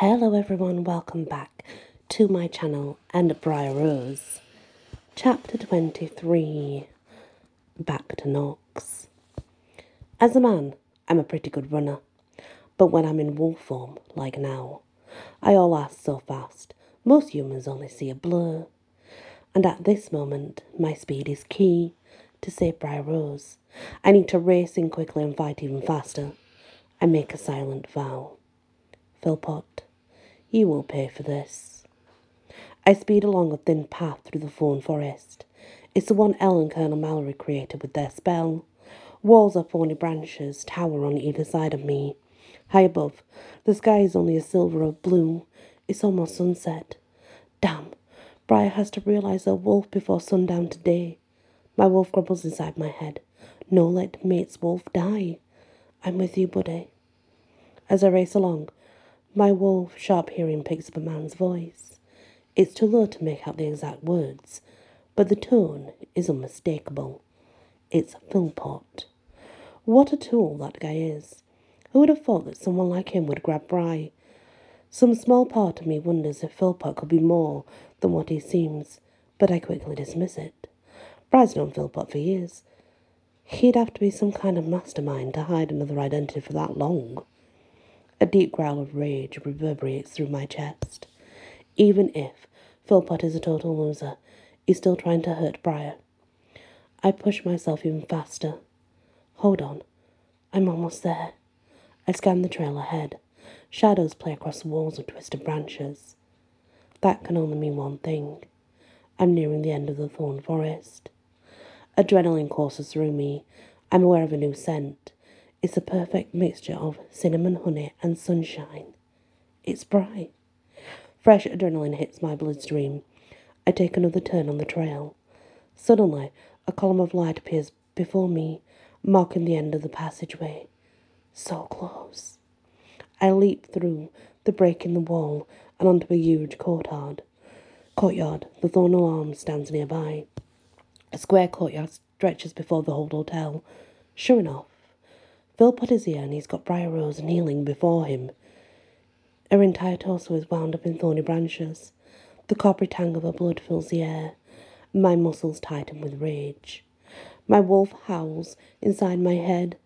Hello everyone, welcome back to my channel and Bryar Rose. Chapter 23 Back to Knox. As a man, I'm a pretty good runner, but when I'm in wolf form, like now, I all ass so fast, most humans only see a blur. And at this moment, my speed is key to save Bryar Rose. I need to race in quickly and fight even faster. I make a silent vow. Philpot, you will pay for this. I speed along a thin path through the thorn forest. It's the one Elle and Colonel Mallory created with their spell. Walls of thorny branches tower on either side of me. High above, the sky is only a silver of blue. It's almost sunset. Damn, Bryar has to realize they'll wolf before sundown today. My wolf grumbles inside my head. No let mate's wolf die. I'm with you, buddy. As I race along, my wolf sharp hearing picks up a man's voice. It's too low to make out the exact words, but the tone is unmistakable. It's Philpot. What a tool that guy is. Who would have thought that someone like him would grab Bry? Some small part of me wonders if Philpot could be more than what he seems, but I quickly dismiss it. Bry's known Philpot for years. He'd have to be some kind of mastermind to hide another identity for that long. A deep growl of rage reverberates through my chest. Even if Philpot is a total loser, he's still trying to hurt Bryar. I push myself even faster. Hold on. I'm almost there. I scan the trail ahead. Shadows play across walls of twisted branches. That can only mean one thing. I'm nearing the end of the thorn forest. Adrenaline courses through me. I'm aware of a new scent. It's a perfect mixture of cinnamon, honey, and sunshine. It's bright. Fresh adrenaline hits my bloodstream. I take another turn on the trail. Suddenly, a column of light appears before me, marking the end of the passageway. So close. I leap through the break in the wall and onto a huge courtyard. Courtyard. The Thorn Alarm stands nearby. A square courtyard stretches before the old hotel. Sure enough, Philpot is here and he's got Bryar Rose kneeling before him. Her entire torso is wound up in thorny branches. The coppery tang of her blood fills the air. My muscles tighten with rage. My wolf howls inside my head.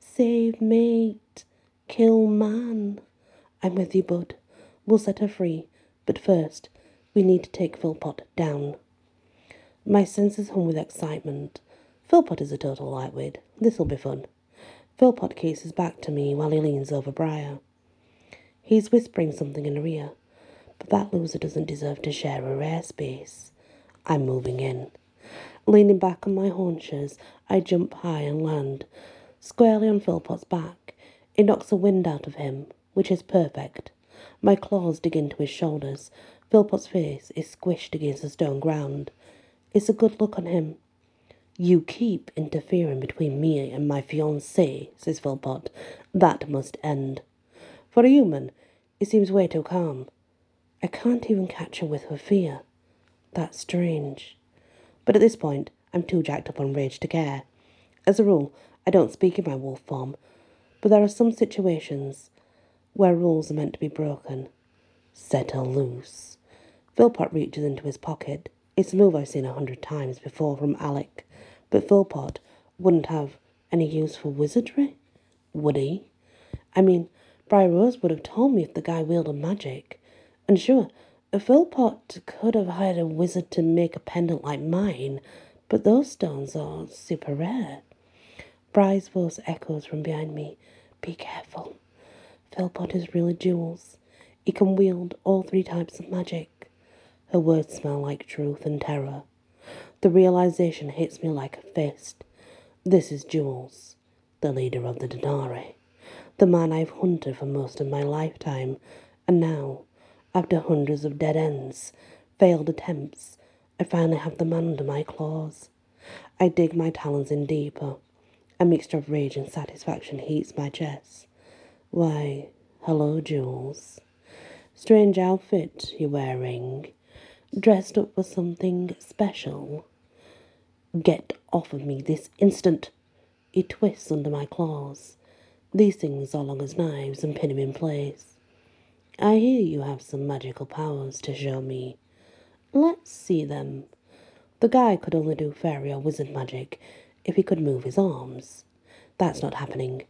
Save mate. Kill man. I'm with you, bud. We'll set her free. But first, we need to take Philpot down. My senses hum with excitement. Philpot is a total lightweight. This'll be fun. Philpot his back to me while he leans over Bryar. He's whispering something in her ear, but that loser doesn't deserve to share a rare space. I'm moving in. Leaning back on my haunches, I jump high and land squarely on Philpot's back. It knocks the wind out of him, which is perfect. My claws dig into his shoulders. Philpot's face is squished against the stone ground. It's a good look on him. You keep interfering between me and my fiancée, says Philpot. That must end. For a human, it seems way too calm. I can't even catch her with her fear. That's strange. But at this point, I'm too jacked up on rage to care. As a rule, I don't speak in my wolf form, but there are some situations where rules are meant to be broken. Set her loose. Philpot reaches into his pocket. It's a move I've seen a hundred times before from Alec. But Philpot wouldn't have any use for wizardry, would he? I mean, Bryar Rose would have told me if the guy wielded magic. And sure, Philpot could have hired a wizard to make a pendant like mine, but those stones are super rare. Bry's voice echoes from behind me. Be careful. Philpot is really Jules. He can wield all three types of magic. Her words smell like truth and terror. The realization hits me like a fist. This is Jules, the leader of the Denari, the man I've hunted for most of my lifetime, and now, after hundreds of dead ends, failed attempts, I finally have the man under my claws. I dig my talons in deeper. A mixture of rage and satisfaction heats my chest. Why, hello, Jules. Strange outfit you're wearing. Dressed up for something special. Get off of me this instant! He twists under my claws. These things are long as knives and pin him in place. I hear you have some magical powers to show me. Let's see them. The guy could only do fairy or wizard magic if he could move his arms. That's not happening,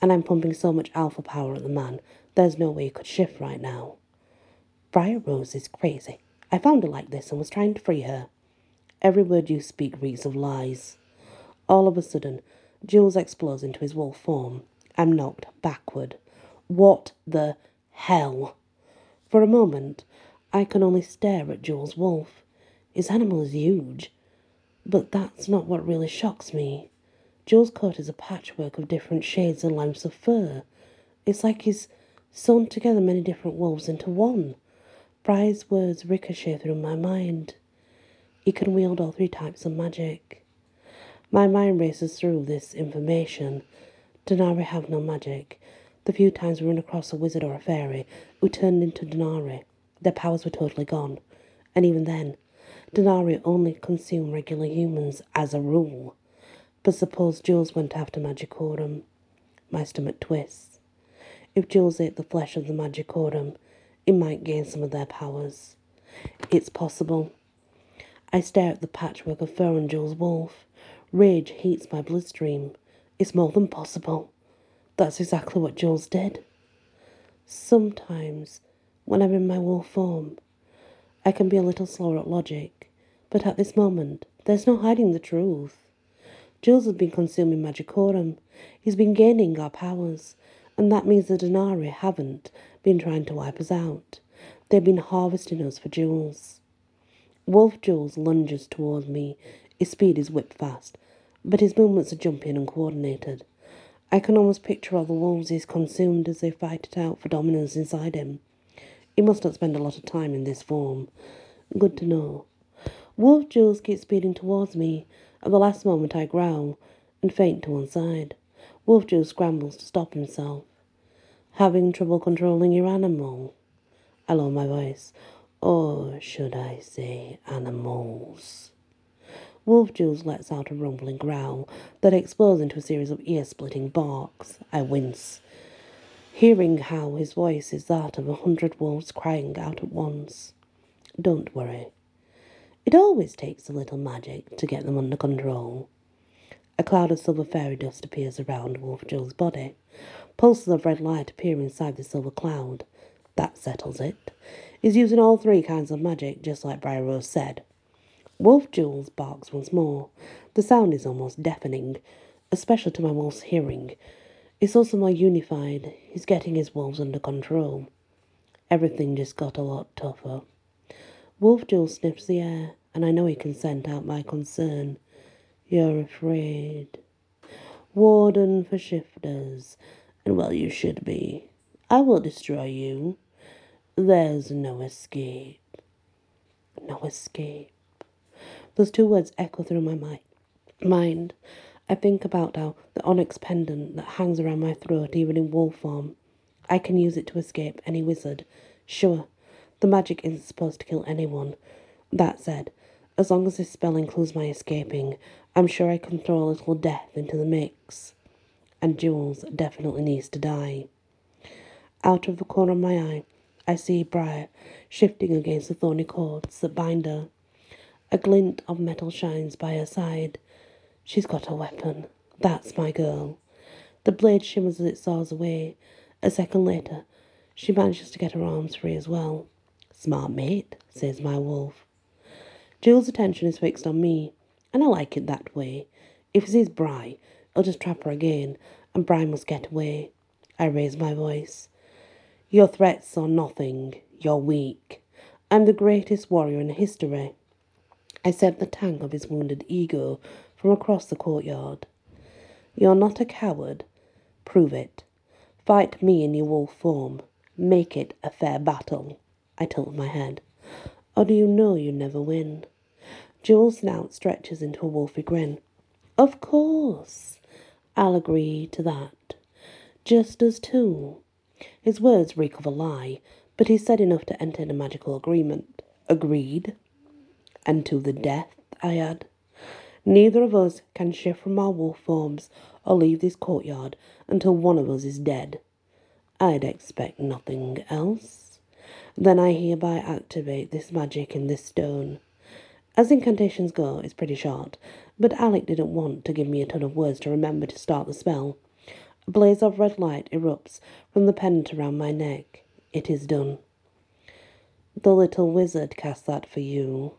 and I'm pumping so much alpha power at the man, there's no way he could shift right now. Bryar Rose is crazy. I found her like this and was trying to free her. Every word you speak reeks of lies. All of a sudden, Jules explodes into his wolf form. I'm knocked backward. What the hell? For a moment, I can only stare at Jules' wolf. His animal is huge, but that's not what really shocks me. Jules' coat is a patchwork of different shades and lengths of fur. It's like he's sewn together many different wolves into one. Bryar's words ricochet through my mind. He can wield all three types of magic. My mind races through this information. Denari have no magic. The few times we run across a wizard or a fairy who turned into Denari, their powers were totally gone. And even then, Denari only consume regular humans as a rule. But suppose Jules went after Magicorum. My stomach twists. If Jules ate the flesh of the Magicorum, it might gain some of their powers. It's possible. I stare at the patchwork of fur on Jules' wolf. Rage heats my bloodstream. It's more than possible. That's exactly what Jules did. Sometimes, when I'm in my wolf form, I can be a little slower at logic, but at this moment, there's no hiding the truth. Jules has been consuming Magicorum. He's been gaining our powers, and that means the Denari haven't been trying to wipe us out. They've been harvesting us for jewels. Wolf Jules lunges toward me. His speed is whip fast, but his movements are jumpy and uncoordinated. I can almost picture all the wolves he's consumed as they fight it out for dominance inside him. He must not spend a lot of time in this form. Good to know. Wolf Jules keeps speeding towards me, at the last moment, I growl and faint to one side. Wolf Jules scrambles to stop himself. Having trouble controlling your animal? I lower my voice. Or should I say animals? Wolf Jules lets out a rumbling growl that explodes into a series of ear-splitting barks. I wince, hearing how his voice is that of a hundred wolves crying out at once. Don't worry. It always takes a little magic to get them under control. A cloud of silver fairy dust appears around Wolf Jules' body. Pulses of red light appear inside the silver cloud. That settles it. He's using all three kinds of magic, just like Bryar Rose said. Wolf Jules barks once more. The sound is almost deafening, especially to my wolf's hearing. It's also more unified. He's getting his wolves under control. Everything just got a lot tougher. Wolf Jules sniffs the air, and I know he can scent out my concern. You're afraid. Warden for shifters, well you should be. I will destroy you. There's no escape. No escape. Those two words echo through my mi- mind. I think about how the onyx pendant that hangs around my throat, even in wolf form, I can use it to escape any wizard. Sure, the magic isn't supposed to kill anyone. That said, as long as this spell includes my escaping, I'm sure I can throw a little death into the mix. And Jules definitely needs to die. Out of the corner of my eye, I see Bryar shifting against the thorny cords that bind her. A glint of metal shines by her side. She's got a weapon. That's my girl. The blade shimmers as it saws away. A second later, she manages to get her arms free as well. Smart mate, says my wolf. Jules' attention is fixed on me, and I like it that way. If he sees Bry, he'll just trap her again, and Bryar must get away. I raise my voice. Your threats are nothing. You're weak. I'm the greatest warrior in history. I sent the tang of his wounded ego from across the courtyard. You're not a coward. Prove it. Fight me in your wolf form. Make it a fair battle. I tilt my head. Or do you know you never win? Jules' snout stretches into a wolfy grin. Of course. I'll agree to that. Just as too. His words reek of a lie, but he said enough to enter a magical agreement. Agreed. And to the death, I add. Neither of us can shift from our wolf forms or leave this courtyard until one of us is dead. I'd expect nothing else. Then I hereby activate this magic in this stone. As incantations go, it's pretty short, but Alec didn't want to give me a ton of words to remember to start the spell. A blaze of red light erupts from the pendant around my neck. It is done. The little wizard cast that for you.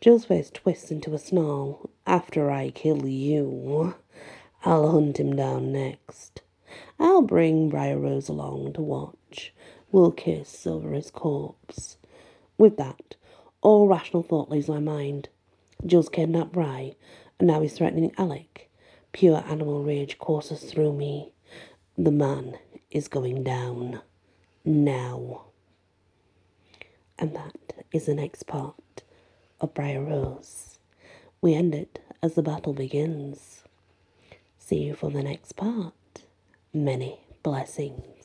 Jules' face twists into a snarl. After I kill you, I'll hunt him down next. I'll bring Bryar Rose along to watch. We'll kiss over his corpse. With that, all rational thought leaves my mind. Jules' kidnapped Bry, and now he's threatening Alec. Pure animal rage courses through me. The man is going down. Now. And that is the next part of Bryar Rose. We end it as the battle begins. See you for the next part. Many blessings.